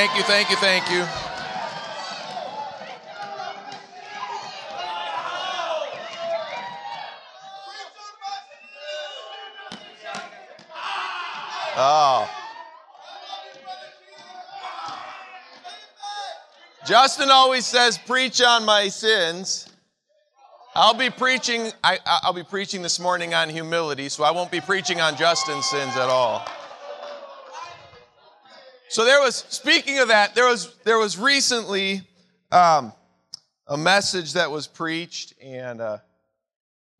Thank you, thank you, thank you. Oh. Justin always says, "Preach on my sins." I'll be preaching. I, will be preaching this morning on humility, so I won't be preaching on Justin's sins at all. So there was. Speaking of that, there was there was recently um, a message that was preached, and uh,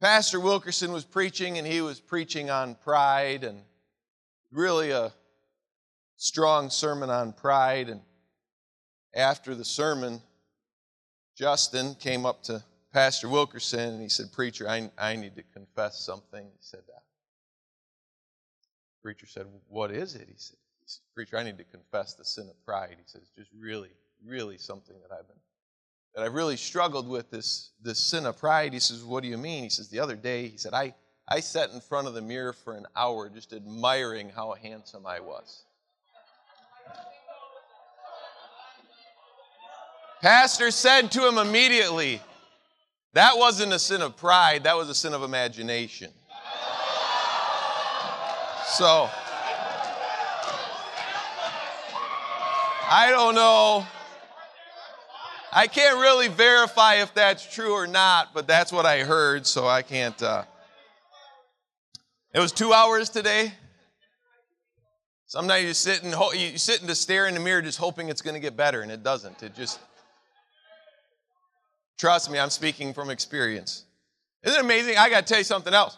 Pastor Wilkerson was preaching, and he was preaching on pride and really a strong sermon on pride. And after the sermon, Justin came up to Pastor Wilkerson and he said, Preacher, I, I need to confess something. He said, uh, Preacher said, What is it? He said, said, Preacher, I need to confess the sin of pride. He says, Just really, really something that I've been that I've really struggled with this, this sin of pride. He says, What do you mean? He says, The other day, he said, I, I sat in front of the mirror for an hour just admiring how handsome I was. Pastor said to him immediately, That wasn't a sin of pride, that was a sin of imagination. So, I don't know. I can't really verify if that's true or not, but that's what I heard, so I can't. Uh, it was two hours today. Sometimes you sit and you sit and stare in the mirror, just hoping it's going to get better, and it doesn't. It just trust me, I'm speaking from experience. Isn't it amazing? I got to tell you something else.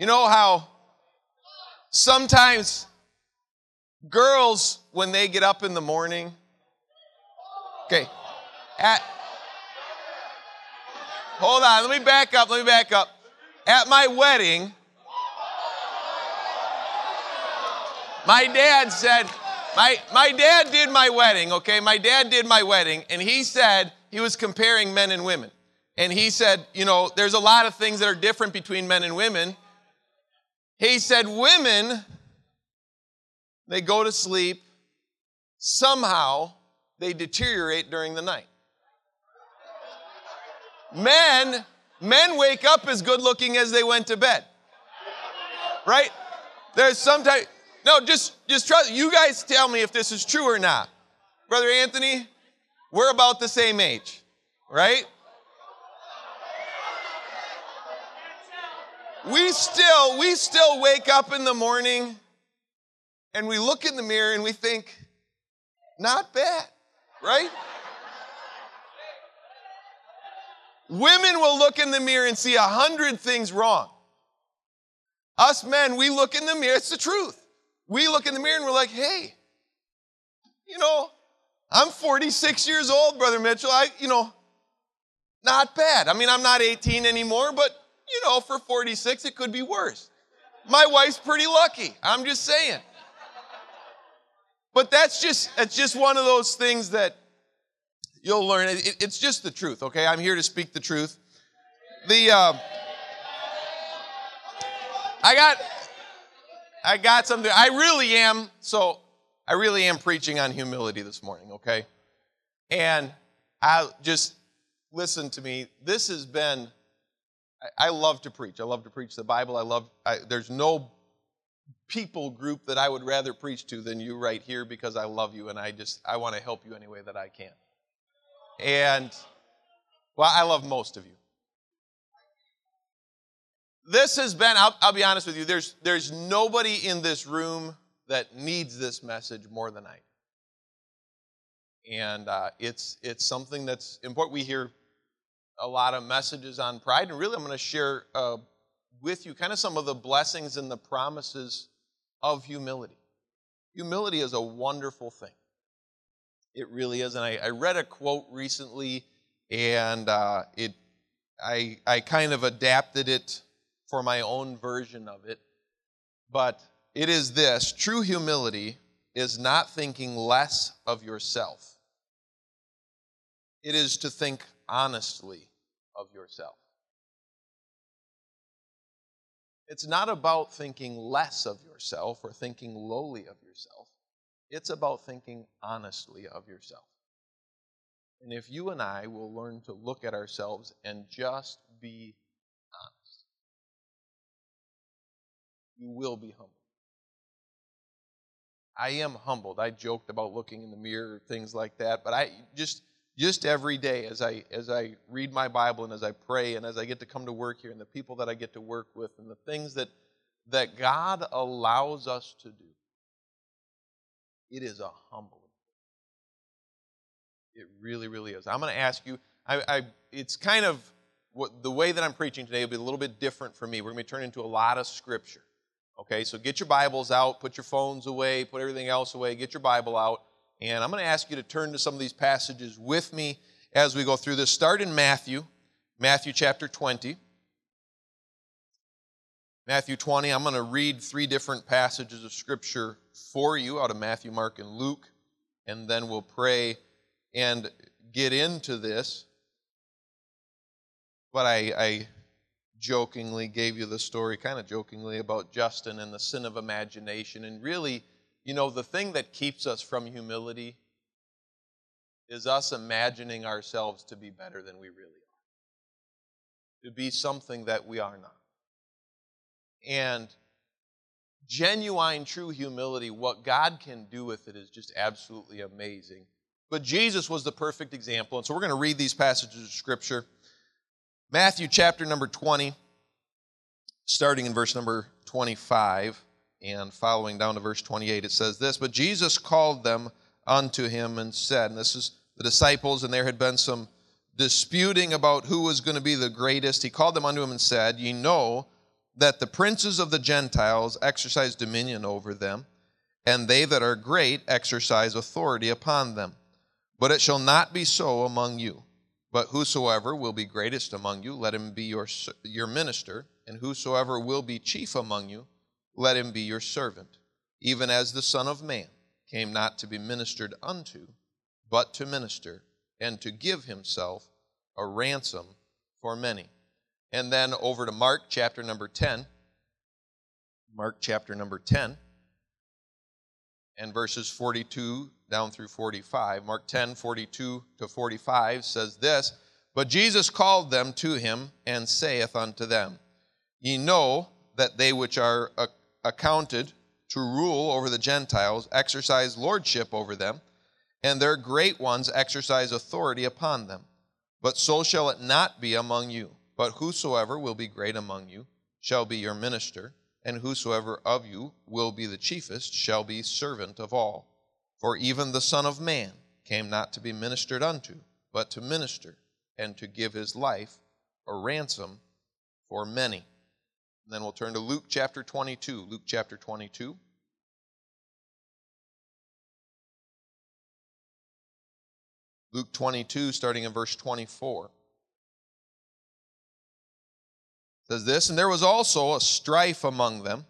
You know how sometimes girls, when they get up in the morning, okay, at hold on, let me back up. Let me back up. At my wedding, My dad said, my, my dad did my wedding, okay? My dad did my wedding, and he said he was comparing men and women. And he said, you know, there's a lot of things that are different between men and women. He said, women, they go to sleep, somehow they deteriorate during the night. Men, men wake up as good looking as they went to bed. Right? There's sometimes no, just just trust. You guys tell me if this is true or not. Brother Anthony, we're about the same age, right? We still we still wake up in the morning and we look in the mirror and we think, not bad, right? Women will look in the mirror and see a hundred things wrong. Us men, we look in the mirror, it's the truth we look in the mirror and we're like, hey, you know, I'm 46 years old, Brother Mitchell. I, you know, not bad. I mean, I'm not 18 anymore, but, you know, for 46, it could be worse. My wife's pretty lucky. I'm just saying. But that's just, it's just one of those things that you'll learn. It, it's just the truth, okay? I'm here to speak the truth. The, uh, I got, I got something. I really am. So I really am preaching on humility this morning, okay? And I just listen to me. This has been. I, I love to preach. I love to preach the Bible. I love. I, there's no people group that I would rather preach to than you right here because I love you and I just I want to help you any way that I can. And well, I love most of you this has been, I'll, I'll, be honest with you, there's, there's nobody in this room that needs this message more than I. And uh, it's, it's something that's important. We hear a lot of messages on pride, and really I'm going to share uh, with you kind of some of the blessings and the promises of humility. Humility is a wonderful thing. It really is. And I, I read a quote recently, and uh, it, I, I kind of adapted it for my own version of it. But it is this true humility is not thinking less of yourself, it is to think honestly of yourself. It's not about thinking less of yourself or thinking lowly of yourself. It's about thinking honestly of yourself. And if you and I will learn to look at ourselves and just be honest, you will be humbled. I am humbled. I joked about looking in the mirror, things like that, but I just just every day as I as I read my Bible and as I pray and as I get to come to work here and the people that I get to work with and the things that that God allows us to do. It is a humbling. It really, really is. I'm going to ask you. I, I it's kind of what the way that I'm preaching today will be a little bit different for me. We're going to turning into a lot of scripture. Okay, so get your Bibles out, put your phones away, put everything else away, get your Bible out, and I'm going to ask you to turn to some of these passages with me as we go through this. Start in Matthew, Matthew chapter 20. Matthew 20, I'm going to read three different passages of Scripture for you out of Matthew, Mark, and Luke, and then we'll pray and get into this. But I, I jokingly gave you the story, kind of jokingly, about Justin and the sin of imagination. And really, you know, the thing that keeps us from humility is us imagining ourselves to be better than we really are, to be something that we are not. And genuine, true humility, what God can do with it is just absolutely amazing. But Jesus was the perfect example. And so we're going to read these passages of Scripture. Matthew chapter number 20, starting in verse number 25 and following down to verse 28, it says this But Jesus called them unto him and said, and this is the disciples, and there had been some disputing about who was going to be the greatest. He called them unto him and said, Ye know that the princes of the Gentiles exercise dominion over them, and they that are great exercise authority upon them. But it shall not be so among you. But whosoever will be greatest among you, let him be your, your minister, and whosoever will be chief among you, let him be your servant, even as the Son of Man came not to be ministered unto, but to minister, and to give himself a ransom for many. And then over to Mark chapter number 10. Mark chapter number 10 and verses 42 down through 45. Mark 10, 42 to 45 says this But Jesus called them to him and saith unto them, Ye know that they which are accounted to rule over the Gentiles exercise lordship over them, and their great ones exercise authority upon them. But so shall it not be among you. But whosoever will be great among you shall be your minister and whosoever of you will be the chiefest shall be servant of all. For even the Son of Man came not to be ministered unto, but to minister, and to give his life a ransom for many. Then we'll turn to Luke chapter 22. Luke chapter 22. Luke 22, starting in verse 24. says this, and there was also a strife among them,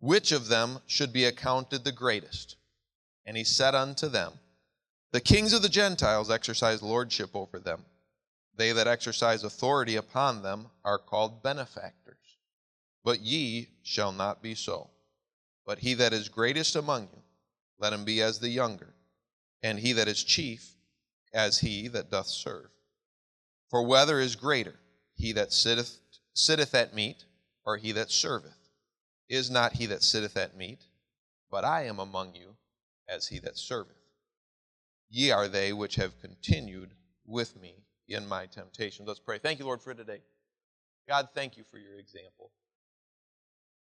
which of them should be accounted the greatest. And he said unto them, The kings of the Gentiles exercise lordship over them. They that exercise authority upon them are called benefactors. But ye shall not be so. But he that is greatest among you, let him be as the younger, and he that is chief, as he that doth serve. For whether is greater, he that sitteth sitteth at meat, or he that serveth? Is not he that sitteth at meat? But I am among you as he that serveth. Ye are they which have continued with me in my temptation. Let's pray. Thank you, Lord, for today. God, thank you for your example.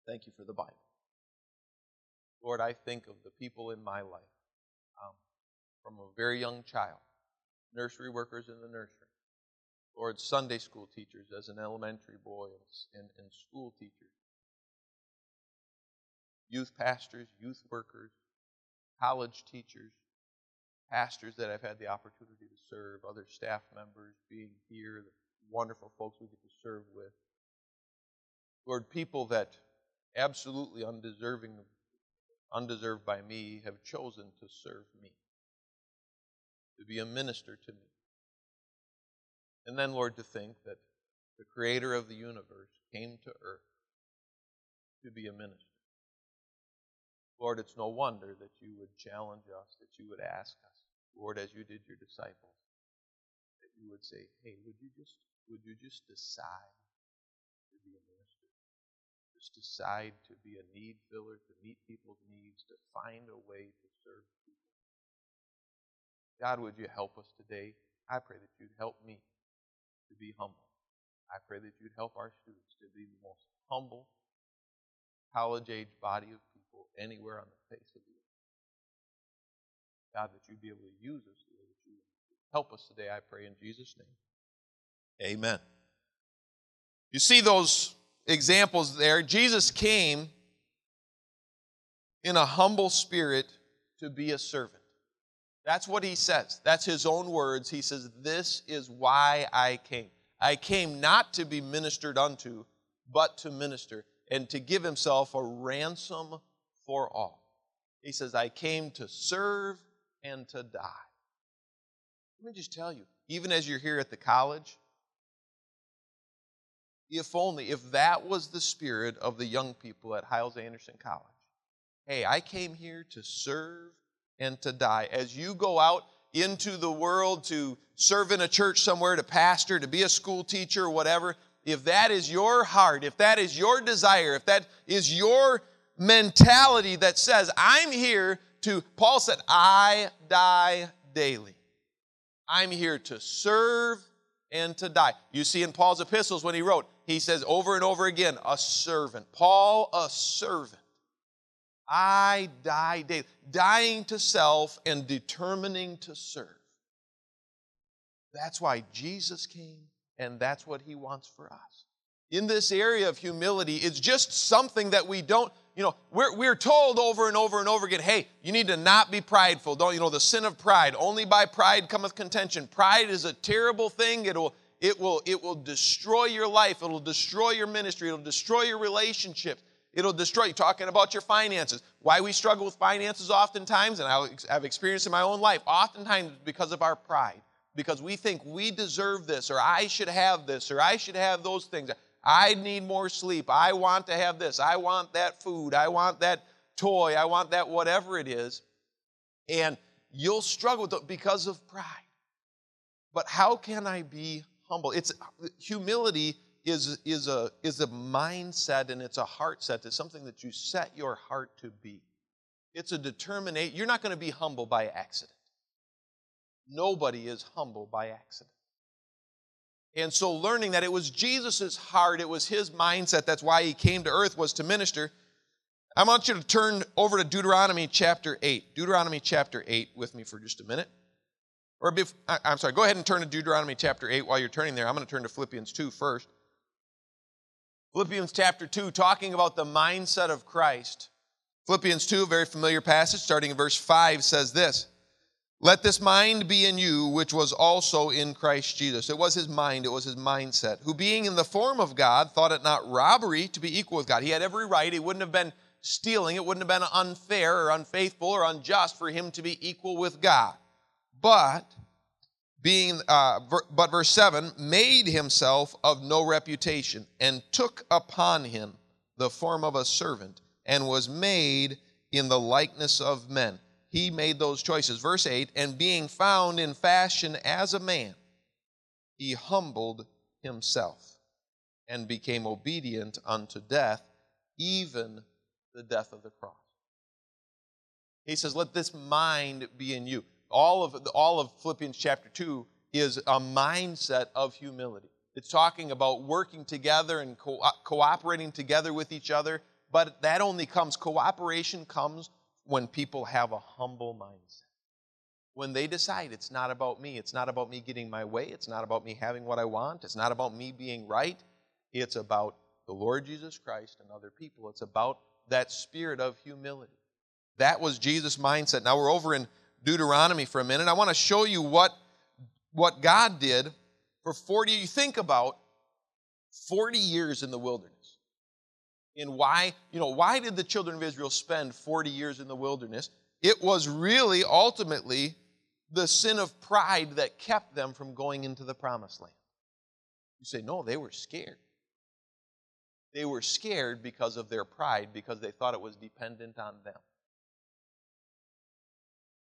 Thank you for the Bible. Lord, I think of the people in my life um, from a very young child, nursery workers in the nursery Lord, Sunday school teachers as an elementary boy and, and, school teachers, youth pastors, youth workers, college teachers, pastors that I've had the opportunity to serve, other staff members being here, the wonderful folks we get to serve with. Lord, people that absolutely undeserving, undeserved by me have chosen to serve me, to be a minister to me. And then, Lord, to think that the creator of the universe came to earth to be a minister. Lord, it's no wonder that you would challenge us, that you would ask us, Lord, as you did your disciples, that you would say, hey, would you just would you just decide Just decide to be a need filler, to meet people's needs, to find a way to serve people. God, would you help us today? I pray that you'd help me to be humble. I pray that you'd help our students to be the most humble, college age body of people anywhere on the face of the earth. God, that you'd be able to use us the way that you help us today, I pray in Jesus' name. Amen. You see those examples there. Jesus came in a humble spirit to be a servant. That's what he says. That's his own words. He says, This is why I came. I came not to be ministered unto, but to minister, and to give himself a ransom for all. He says, I came to serve and to die. Let me just tell you, even as you're here at the college, if only, if that was the spirit of the young people at Hyles Anderson College. Hey, I came here to serve and to die. As you go out into the world to serve in a church somewhere, to pastor, to be a school teacher, whatever, if that is your heart, if that is your desire, if that is your mentality that says, I'm here to, Paul said, I die daily. I'm here to serve and to die. You see in Paul's epistles when he wrote, he says over and over again, a servant. Paul, a servant. I die daily, dying to self and determining to serve. That's why Jesus came, and that's what he wants for us. In this area of humility, it's just something that we don't, you know, we're, we're told over and over and over again, hey, you need to not be prideful. Don't, you know, the sin of pride. Only by pride cometh contention. Pride is a terrible thing. It will, it will, it will destroy your life. It'll destroy your ministry. It'll destroy your relationships. It'll destroy you. Talking about your finances. Why we struggle with finances oftentimes, and I've experienced in my own life, oftentimes because of our pride. Because we think we deserve this, or I should have this, or I should have those things. I need more sleep. I want to have this. I want that food. I want that toy. I want that whatever it is. And you'll struggle with it because of pride. But how can I be humble? It's humility is, is, a, is a mindset and it's a heart set. It's something that you set your heart to be. It's a determination. You're not going to be humble by accident. Nobody is humble by accident. And so learning that it was Jesus' heart, it was his mindset, that's why he came to earth, was to minister. I want you to turn over to Deuteronomy chapter 8. Deuteronomy chapter 8 with me for just a minute. Or, I'm sorry, go ahead and turn to Deuteronomy chapter 8 while you're turning there. I'm going to turn to Philippians 2 first. Philippians chapter 2, talking about the mindset of Christ. Philippians 2, a very familiar passage, starting in verse 5, says this Let this mind be in you, which was also in Christ Jesus. It was his mind, it was his mindset, who being in the form of God, thought it not robbery to be equal with God. He had every right, he wouldn't have been stealing, it wouldn't have been unfair or unfaithful or unjust for him to be equal with God. But being uh, but verse 7 made himself of no reputation and took upon him the form of a servant and was made in the likeness of men. He made those choices. Verse 8 and being found in fashion as a man he humbled himself and became obedient unto death even the death of the cross. He says let this mind be in you all of, all of Philippians chapter 2 is a mindset of humility. It's talking about working together and co- cooperating together with each other, but that only comes, cooperation comes when people have a humble mindset. When they decide it's not about me, it's not about me getting my way, it's not about me having what I want, it's not about me being right, it's about the Lord Jesus Christ and other people. It's about that spirit of humility. That was Jesus' mindset. Now we're over in Deuteronomy for a minute. I want to show you what, what God did for 40. You think about 40 years in the wilderness. And why, you know, why did the children of Israel spend 40 years in the wilderness? It was really ultimately the sin of pride that kept them from going into the promised land. You say, no, they were scared. They were scared because of their pride, because they thought it was dependent on them.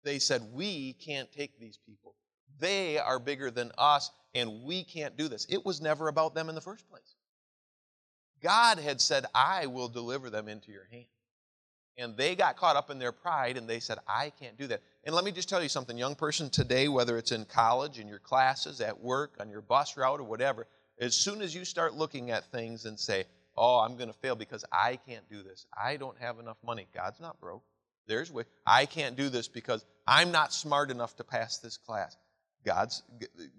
They said, We can't take these people. They are bigger than us, and we can't do this. It was never about them in the first place. God had said, I will deliver them into your hand. And they got caught up in their pride and they said, I can't do that. And let me just tell you something, young person, today, whether it's in college, in your classes, at work, on your bus route, or whatever, as soon as you start looking at things and say, Oh, I'm going to fail because I can't do this. I don't have enough money. God's not broke. There's way. I can't do this because I'm not smart enough to pass this class. God's,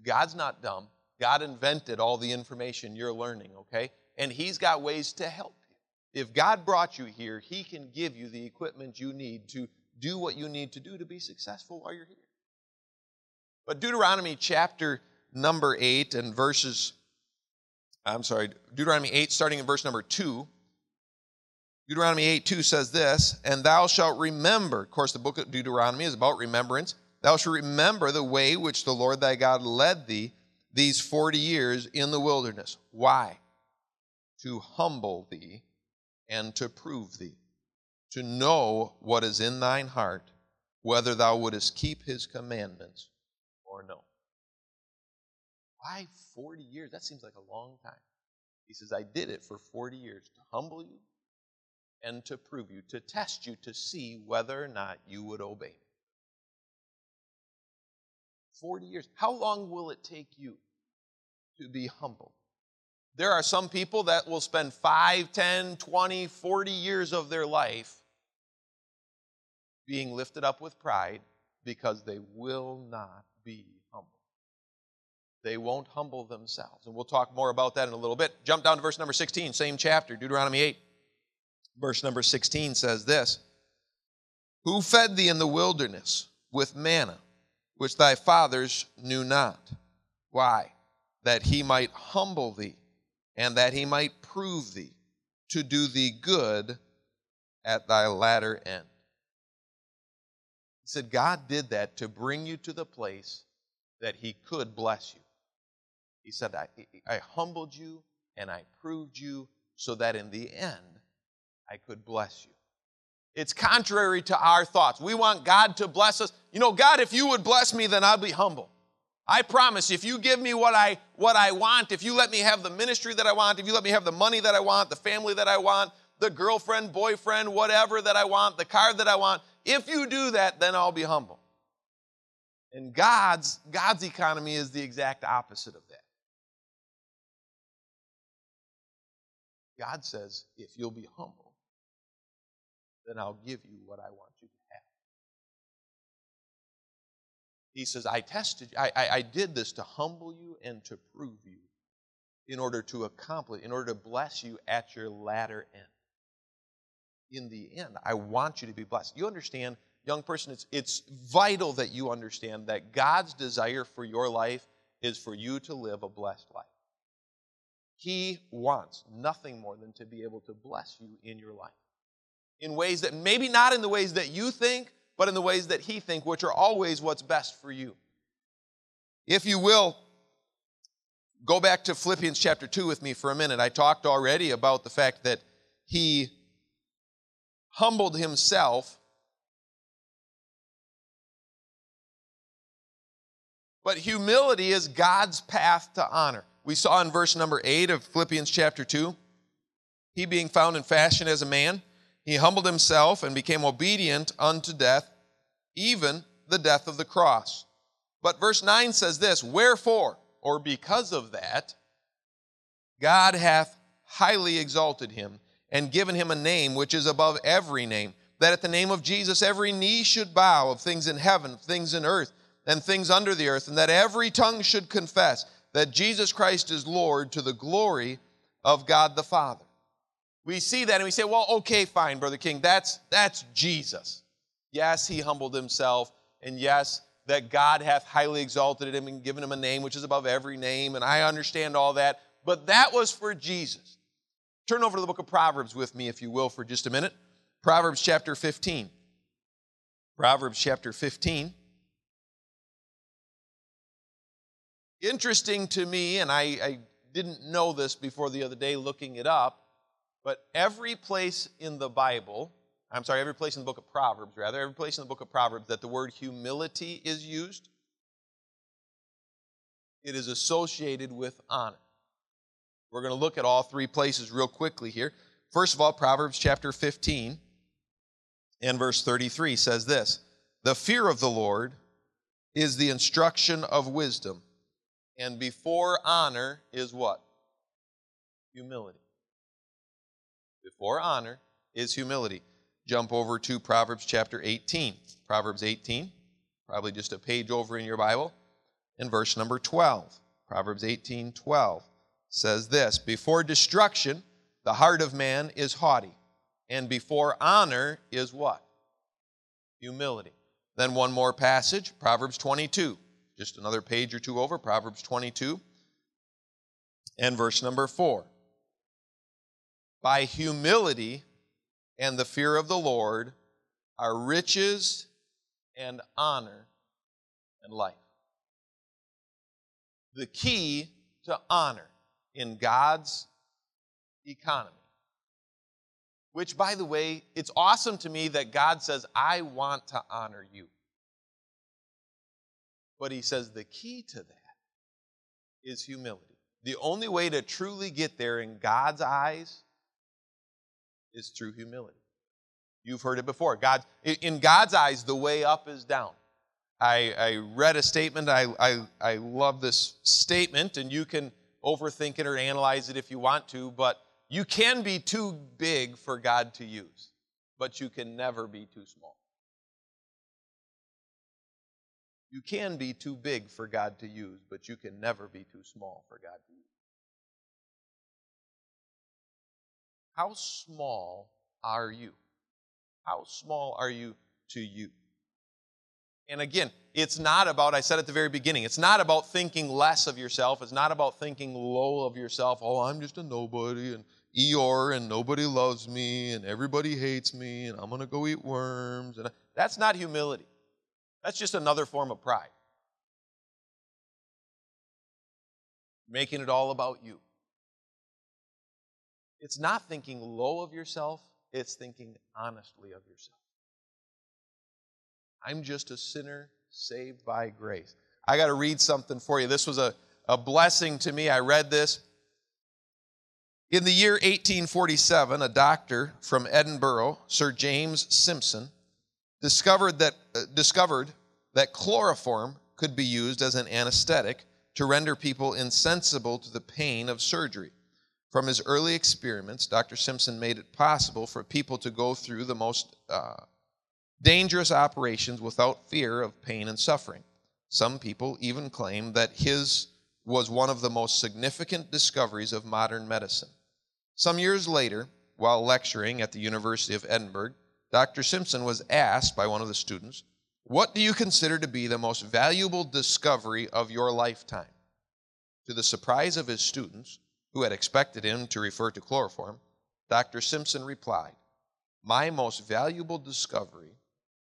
God's not dumb. God invented all the information you're learning, okay? And He's got ways to help you. If God brought you here, He can give you the equipment you need to do what you need to do to be successful while you're here. But Deuteronomy chapter number 8 and verses, I'm sorry, Deuteronomy 8, starting in verse number 2. Deuteronomy 8 2 says this, and thou shalt remember. Of course, the book of Deuteronomy is about remembrance. Thou shalt remember the way which the Lord thy God led thee these 40 years in the wilderness. Why? To humble thee and to prove thee, to know what is in thine heart, whether thou wouldest keep his commandments or no. Why 40 years? That seems like a long time. He says, I did it for 40 years to humble you and to prove you, to test you, to see whether or not you would obey me. 40 years. How long will it take you to be humble? There are some people that will spend 5, 10, 20, 40 years of their life being lifted up with pride because they will not be humble. They won't humble themselves. And we'll talk more about that in a little bit. Jump down to verse number 16, same chapter, Deuteronomy 8. Verse number 16 says this Who fed thee in the wilderness with manna, which thy fathers knew not? Why? That he might humble thee, and that he might prove thee, to do thee good at thy latter end. He said, God did that to bring you to the place that he could bless you. He said, I, I humbled you and I proved you so that in the end I could bless you. It's contrary to our thoughts. We want God to bless us. You know, God, if you would bless me, then I'll be humble. I promise if you give me what I what I want, if you let me have the ministry that I want, if you let me have the money that I want, the family that I want, the girlfriend, boyfriend, whatever that I want, the car that I want, if you do that, then I'll be humble. And God's God's economy is the exact opposite of that. God says, if you'll be humble, then I'll give you what I want you to have. He says, I tested you, I, I, I did this to humble you and to prove you in order to accomplish, in order to bless you at your latter end. In the end, I want you to be blessed. You understand, young person, it's, it's vital that you understand that God's desire for your life is for you to live a blessed life. He wants nothing more than to be able to bless you in your life in ways that maybe not in the ways that you think, but in the ways that He think, which are always what's best for you. If you will, go back to Philippians chapter 2 with me for a minute. I talked already about the fact that He humbled Himself. But humility is God's path to honor. We saw in verse number 8 of Philippians chapter 2, he being found in fashion as a man, he humbled himself and became obedient unto death, even the death of the cross. But verse 9 says this Wherefore, or because of that, God hath highly exalted him and given him a name which is above every name, that at the name of Jesus every knee should bow of things in heaven, things in earth, and things under the earth, and that every tongue should confess that Jesus Christ is Lord to the glory of God the Father we see that and we say, well, okay, fine, Brother King, that's, that's Jesus. Yes, he humbled himself, and yes, that God hath highly exalted him and given him a name which is above every name, and I understand all that, but that was for Jesus. Turn over to the book of Proverbs with me, if you will, for just a minute. Proverbs chapter 15. Proverbs chapter 15. Interesting to me, and I, I didn't know this before the other day looking it up, but every place in the Bible, I'm sorry, every place in the book of Proverbs, rather, every place in the book of Proverbs that the word humility is used, it is associated with honor. We're going to look at all three places real quickly here. First of all, Proverbs chapter 15 and verse 33 says this The fear of the Lord is the instruction of wisdom, and before honor is what? Humility. Before honor is humility. Jump over to Proverbs chapter 18. Proverbs 18, probably just a page over in your Bible, in verse number 12. Proverbs 18, 12 says this Before destruction, the heart of man is haughty, and before honor is what? Humility. Then one more passage, Proverbs 22. Just another page or two over, Proverbs 22 and verse number 4. By humility and the fear of the Lord are riches and honor and life. The key to honor in God's economy. Which, by the way, it's awesome to me that God says, I want to honor you. But He says the key to that is humility. The only way to truly get there in God's eyes is through humility. You've heard it before. God, in God's eyes, the way up is down. I, I read a statement. I, I, I love this statement, and you can overthink it or analyze it if you want to, but you can be too big for God to use, but you can never be too small. You can be too big for God to use, but you can never be too small for God to use. How small are you? How small are you to you? And again, it's not about, I said at the very beginning, it's not about thinking less of yourself. It's not about thinking low of yourself. Oh, I'm just a nobody and Eeyore and nobody loves me and everybody hates me and I'm going to go eat worms. And that's not humility. That's just another form of pride. Making it all about you. It's not thinking low of yourself, it's thinking honestly of yourself. I'm just a sinner saved by grace. I got to read something for you. This was a, a blessing to me. I read this. In the year 1847, a doctor from Edinburgh, Sir James Simpson, discovered that, uh, discovered that chloroform could be used as an anesthetic to render people insensible to the pain of surgery. From his early experiments, Dr. Simpson made it possible for people to go through the most uh, dangerous operations without fear of pain and suffering. Some people even claim that his was one of the most significant discoveries of modern medicine. Some years later, while lecturing at the University of Edinburgh, Dr. Simpson was asked by one of the students, What do you consider to be the most valuable discovery of your lifetime? To the surprise of his students, who had expected him to refer to chloroform, Dr. Simpson replied, My most valuable discovery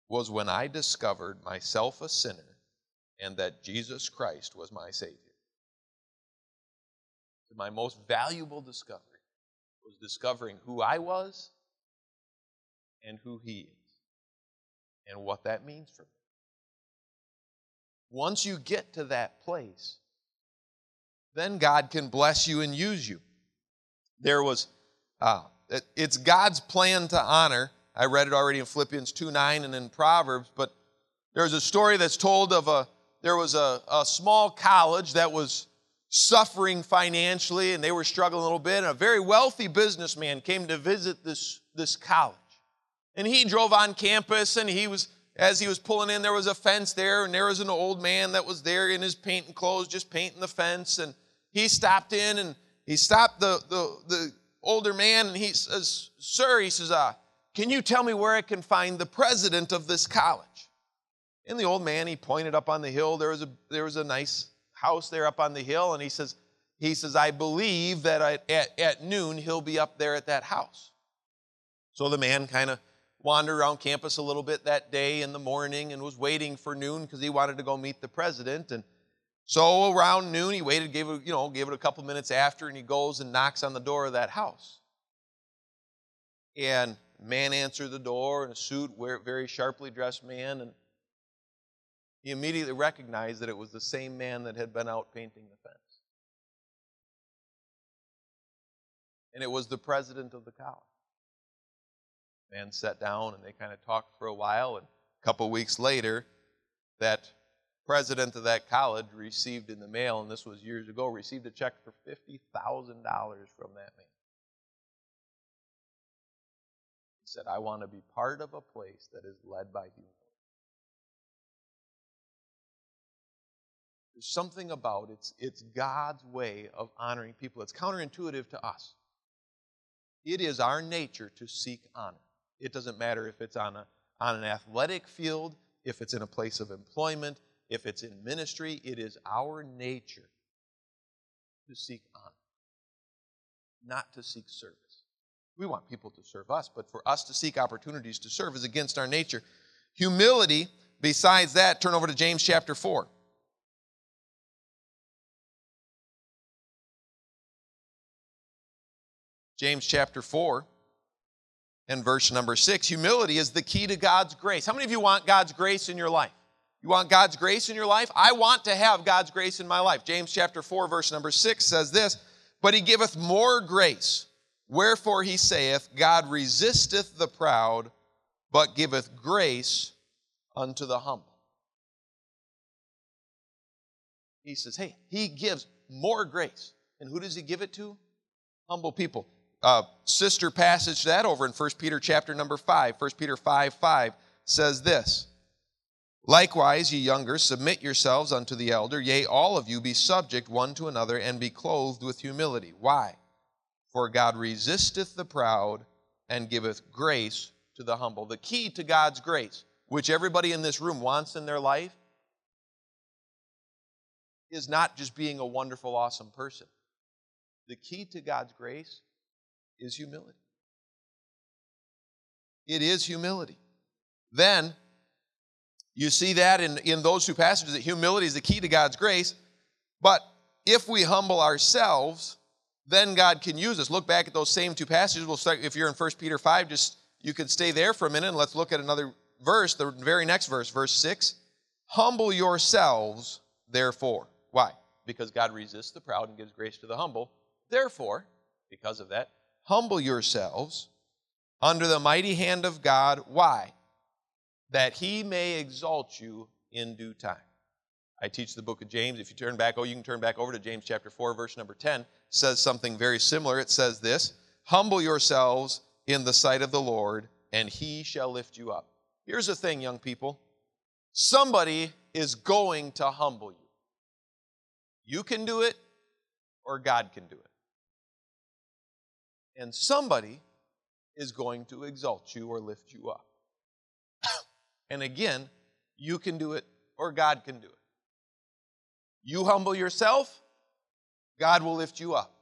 was when I discovered myself a sinner and that Jesus Christ was my Savior. My most valuable discovery was discovering who I was and who He is and what that means for me. Once you get to that place, then God can bless you and use you. There was, uh, it's God's plan to honor I read it already in Philippians 2 9 and in Proverbs, but there's a story that's told of a there was a, a small college that was suffering financially and they were struggling a little bit. And a very wealthy businessman came to visit this, this college. And he drove on campus and he was, as he was pulling in, there was a fence there and there was an old man that was there in his painting clothes, just painting the fence. And he stopped in and he stopped the, the, the older man and he says, Sir, he says, uh, can you tell me where I can find the president of this college? And the old man, he pointed up on the hill. There was a, there was a nice house there up on the hill, and he says, he says, I believe that at, at noon he'll be up there at that house. So the man kind of wandered around campus a little bit that day in the morning and was waiting for noon because he wanted to go meet the president. And so around noon, he waited, gave it, you know, gave it a couple minutes after, and he goes and knocks on the door of that house. And man answered the door in a suit, very sharply dressed man, and he immediately recognized that it was the same man that had been out painting the fence. And it was the president of the college. Man sat down and they kind of talked for a while, and a couple weeks later, that president of that college received in the mail, and this was years ago, received a check for $50,000 from that man. He said, I want to be part of a place that is led by humility. There's something about it's it's God's way of honoring people. It's counterintuitive to us. It is our nature to seek honor. It doesn't matter if it's on a on an athletic field, if it's in a place of employment, if it's in ministry, it is our nature to seek honor, not to seek service. We want people to serve us, but for us to seek opportunities to serve is against our nature. Humility, besides that, turn over to James chapter 4. James chapter 4 and verse number 6. Humility is the key to God's grace. How many of you want God's grace in your life? You want God's grace in your life? I want to have God's grace in my life. James chapter 4, verse number 6 says this But he giveth more grace. Wherefore he saith, God resisteth the proud, but giveth grace unto the humble. He says, Hey, he gives more grace. And who does he give it to? Humble people uh, sister passage that over in 1 Peter chapter number 5. 1 Peter 5 5 says this Likewise, ye younger, submit yourselves unto the elder, yea, all of you be subject one to another, and be clothed with humility. Why? For God resisteth the proud and giveth grace to the humble. The key to God's grace, which everybody in this room wants in their life, is not just being a wonderful, awesome person. The key to God's grace is humility. It is humility. Then, you see that in, in those two passages that humility is the key to God's grace. But if we humble ourselves, then God can use us. Look back at those same two passages. We'll start, if you're in 1 Peter 5, just you could stay there for a minute and let's look at another verse, the very next verse, verse 6. Humble yourselves, therefore. Why? Because God resists the proud and gives grace to the humble. Therefore, because of that, Humble yourselves under the mighty hand of God. Why? That he may exalt you in due time. I teach the book of James. If you turn back, oh, you can turn back over to James chapter 4, verse number 10, says something very similar. It says this Humble yourselves in the sight of the Lord, and he shall lift you up. Here's the thing, young people somebody is going to humble you. You can do it, or God can do it and somebody is going to exalt you or lift you up. and again, you can do it or God can do it. You humble yourself, God will lift you up.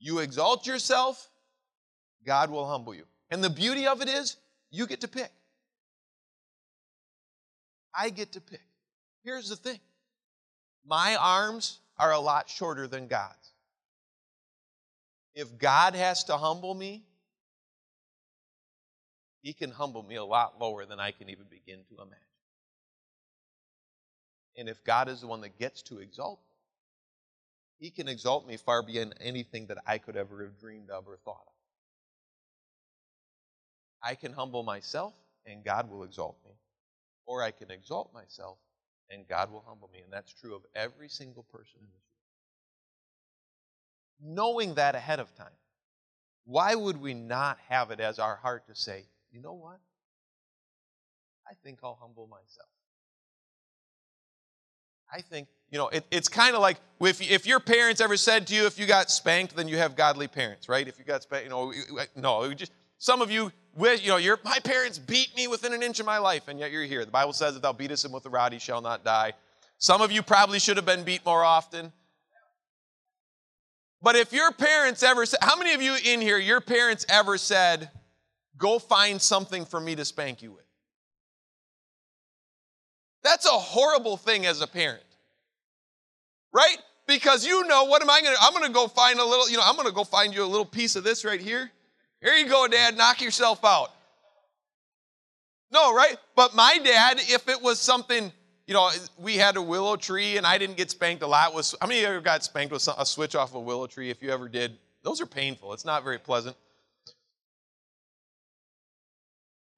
You exalt yourself, God will humble you. And the beauty of it is, you get to pick. I get to pick. Here's the thing my arms are a lot shorter than God's if God has to humble me, He can humble me a lot lower than I can even begin to imagine. And if God is the one that gets to exalt me, He can exalt me far beyond anything that I could ever have dreamed of or thought of. I can humble myself and God will exalt me, or I can exalt myself and God will humble me. And that's true of every single person in this knowing that ahead of time, why would we not have it as our heart to say, you know what? I think I'll humble myself. I think, you know, it, it's kind of like if, if your parents ever said to you, if you got spanked, then you have godly parents, right? If you got spanked, you know, no, just some of you you know, your, my parents beat me within an inch of my life, and yet you're here. The Bible says that thou beatest him with a rod, he shall not die. Some of you probably should have been beat more often. But if your parents ever said, how many of you in here, your parents ever said, go find something for me to spank you with? That's a horrible thing as a parent, right? Because you know, what am I gonna, I'm gonna go find a little, you know, I'm gonna go find you a little piece of this right here. Here you go, Dad, knock yourself out. No, right? But my dad, if it was something, you know, we had a willow tree and I didn't get spanked a lot. with. how many of you ever got spanked with a switch off a willow tree? If you ever did, those are painful. It's not very pleasant.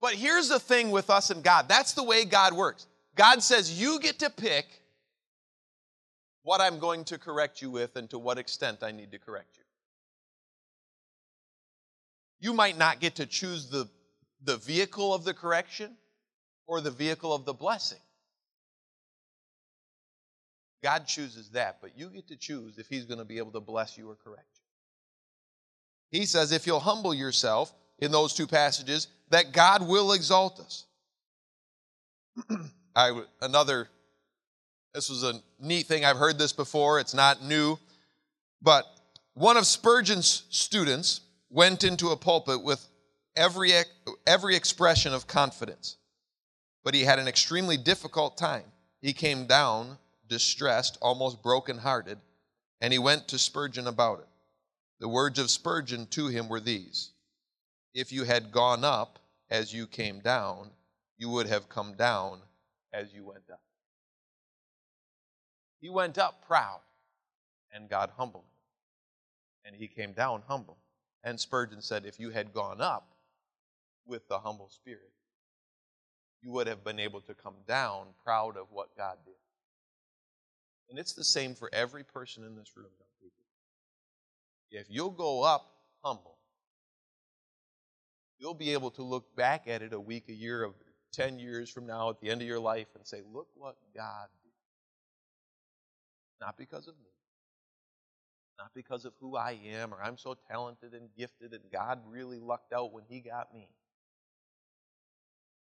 But here's the thing with us and God that's the way God works. God says, You get to pick what I'm going to correct you with and to what extent I need to correct you. You might not get to choose the, the vehicle of the correction or the vehicle of the blessing. God chooses that, but you get to choose if He's going to be able to bless you or correct you. He says, if you'll humble yourself in those two passages, that God will exalt us. I, another, this was a neat thing. I've heard this before, it's not new, but one of Spurgeon's students went into a pulpit with every, every expression of confidence, but he had an extremely difficult time. He came down distressed, almost broken-hearted, and he went to Spurgeon about it. The words of Spurgeon to him were these If you had gone up as you came down, you would have come down as you went up. He went up proud, and God humbled him. And he came down humble. And Spurgeon said, If you had gone up with the humble spirit, you would have been able to come down proud of what God did. And it's the same for every person in this room. If you'll go up humble, you'll be able to look back at it a week, a year, of 10 years from now at the end of your life and say, Look what God did. Not because of me, not because of who I am or I'm so talented and gifted and God really lucked out when He got me,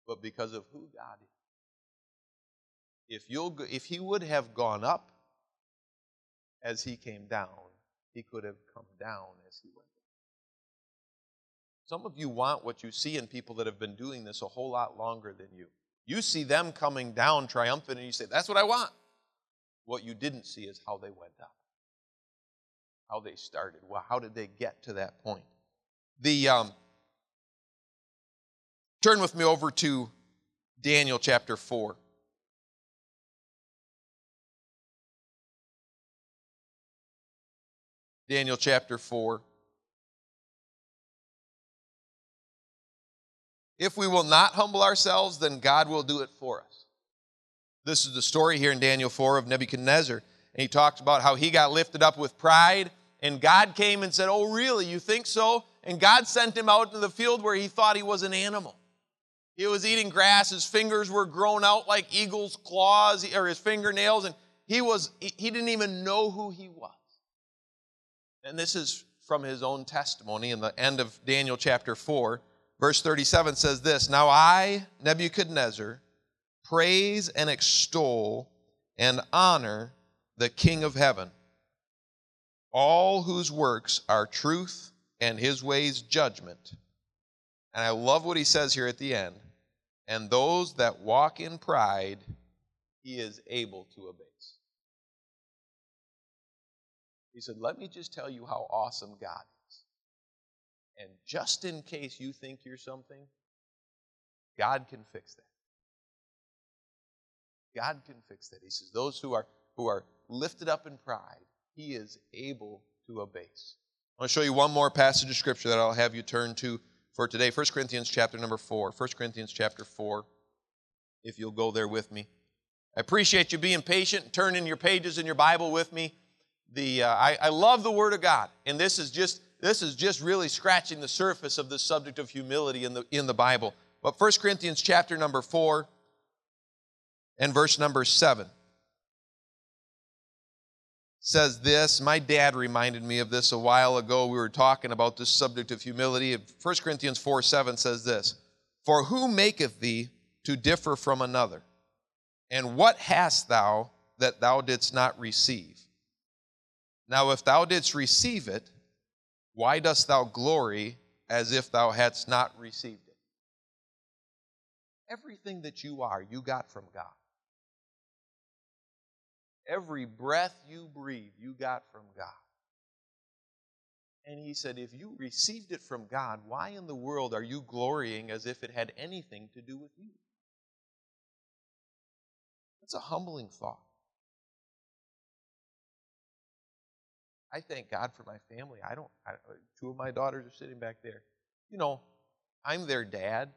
but because of who God is. If, you'll, if He would have gone up as He came down, He could have come down as He went. Some of you want what you see in people that have been doing this a whole lot longer than you. You see them coming down triumphant and you say, That's what I want. What you didn't see is how they went up how they started. Well, how did they get to that point? The um, turn with me over to Daniel chapter four. Daniel chapter 4. If we will not humble ourselves, then God will do it for us. This is the story here in Daniel 4 of Nebuchadnezzar. And he talks about how he got lifted up with pride and God came and said, Oh, really? You think so? And God sent him out into the field where he thought he was an animal. He was eating grass, his fingers were grown out like eagle's claws or his fingernails, and he was he didn't even know who he was. And this is from his own testimony in the end of Daniel chapter 4. Verse 37 says this Now I, Nebuchadnezzar, praise and extol and honor the King of heaven all whose works are truth and his ways judgment. And I love what he says here at the end. And those that walk in pride, he is able to abase. He said, Let me just tell you how awesome God is. And just in case you think you're something, God can fix that. God can fix that. He says, Those who are, who are lifted up in pride, he is able to abase. I want to show you one more passage of scripture that I'll have you turn to for today. 1 Corinthians chapter number 4. 1 Corinthians chapter 4, if you'll go there with me. I appreciate you being patient, and turning your pages in your Bible with me. The, uh, I, I love the Word of God, and this is just this is just really scratching the surface of the subject of humility in the in the Bible. But 1 Corinthians chapter number 4 and verse number 7 says this. My dad reminded me of this a while ago. We were talking about this subject of humility. 1 Corinthians 4 7 says this For who maketh thee to differ from another? And what hast thou that thou didst not receive? Now, if thou didst receive it, why dost thou glory as if thou hadst not received it? Everything that you are, you got from God. Every breath you breathe, you got from God. And he said, If you received it from God, why in the world are you glorying as if it had anything to do with you? That's a humbling thought. I thank God for my family. I don't, I, two of my daughters are sitting back there. You know, I'm their dad,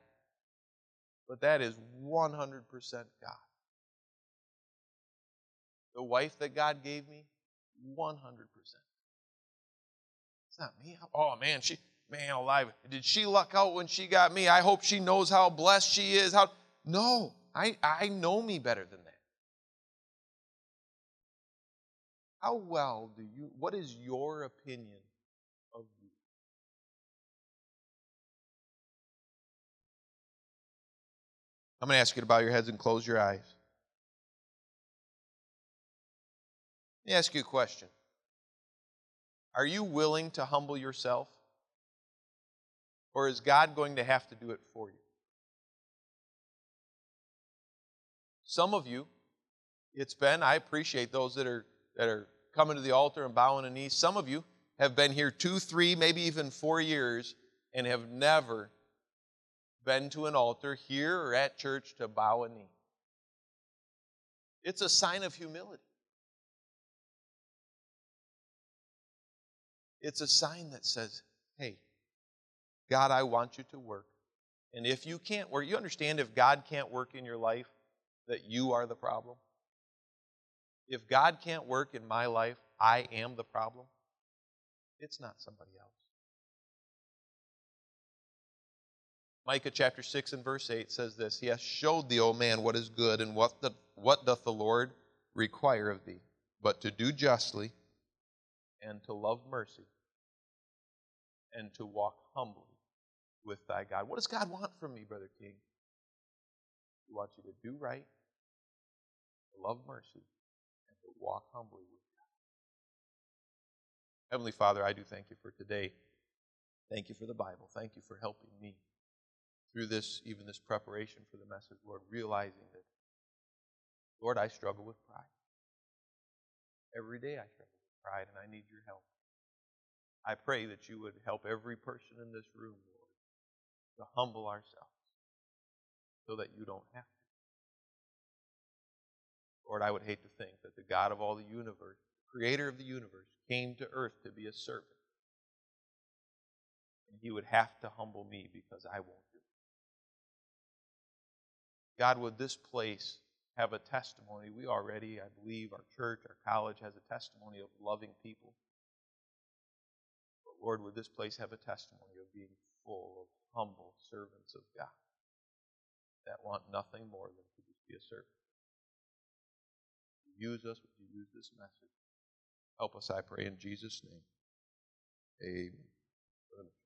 but that is 100% God. The wife that God gave me, 100%. It's not me. Oh man, she man alive. Did she luck out when she got me? I hope she knows how blessed she is. How No, I, I know me better than How well do you what is your opinion of you? I'm going to ask you to bow your heads and close your eyes. Let me ask you a question. Are you willing to humble yourself? Or is God going to have to do it for you? Some of you, it's been, I appreciate those that are that are coming to the altar and bowing a knee. Some of you have been here two, three, maybe even four years and have never been to an altar here or at church to bow a knee. It's a sign of humility. It's a sign that says, hey, God, I want you to work. And if you can't work, you understand if God can't work in your life, that you are the problem? If God can't work in my life, I am the problem. It's not somebody else. Micah chapter 6 and verse 8 says this He has showed thee, O man, what is good, and what, the, what doth the Lord require of thee, but to do justly, and to love mercy, and to walk humbly with thy God. What does God want from me, Brother King? He wants you to do right, to love mercy, to walk humbly with God. Heavenly Father, I do thank you for today. Thank you for the Bible. Thank you for helping me through this, even this preparation for the message, Lord, realizing that, Lord, I struggle with pride. Every day I struggle with pride, and I need your help. I pray that you would help every person in this room, Lord, to humble ourselves so that you don't have to. Lord, I would hate to think that the God of all the universe, creator of the universe, came to earth to be a servant. And he would have to humble me because I won't do it. God, would this place have a testimony? We already, I believe, our church, our college has a testimony of loving people. But Lord, would this place have a testimony of being full of humble servants of God that want nothing more than to just be a servant? Use us, would you use this message? Help us, I pray, in Jesus' name. Amen.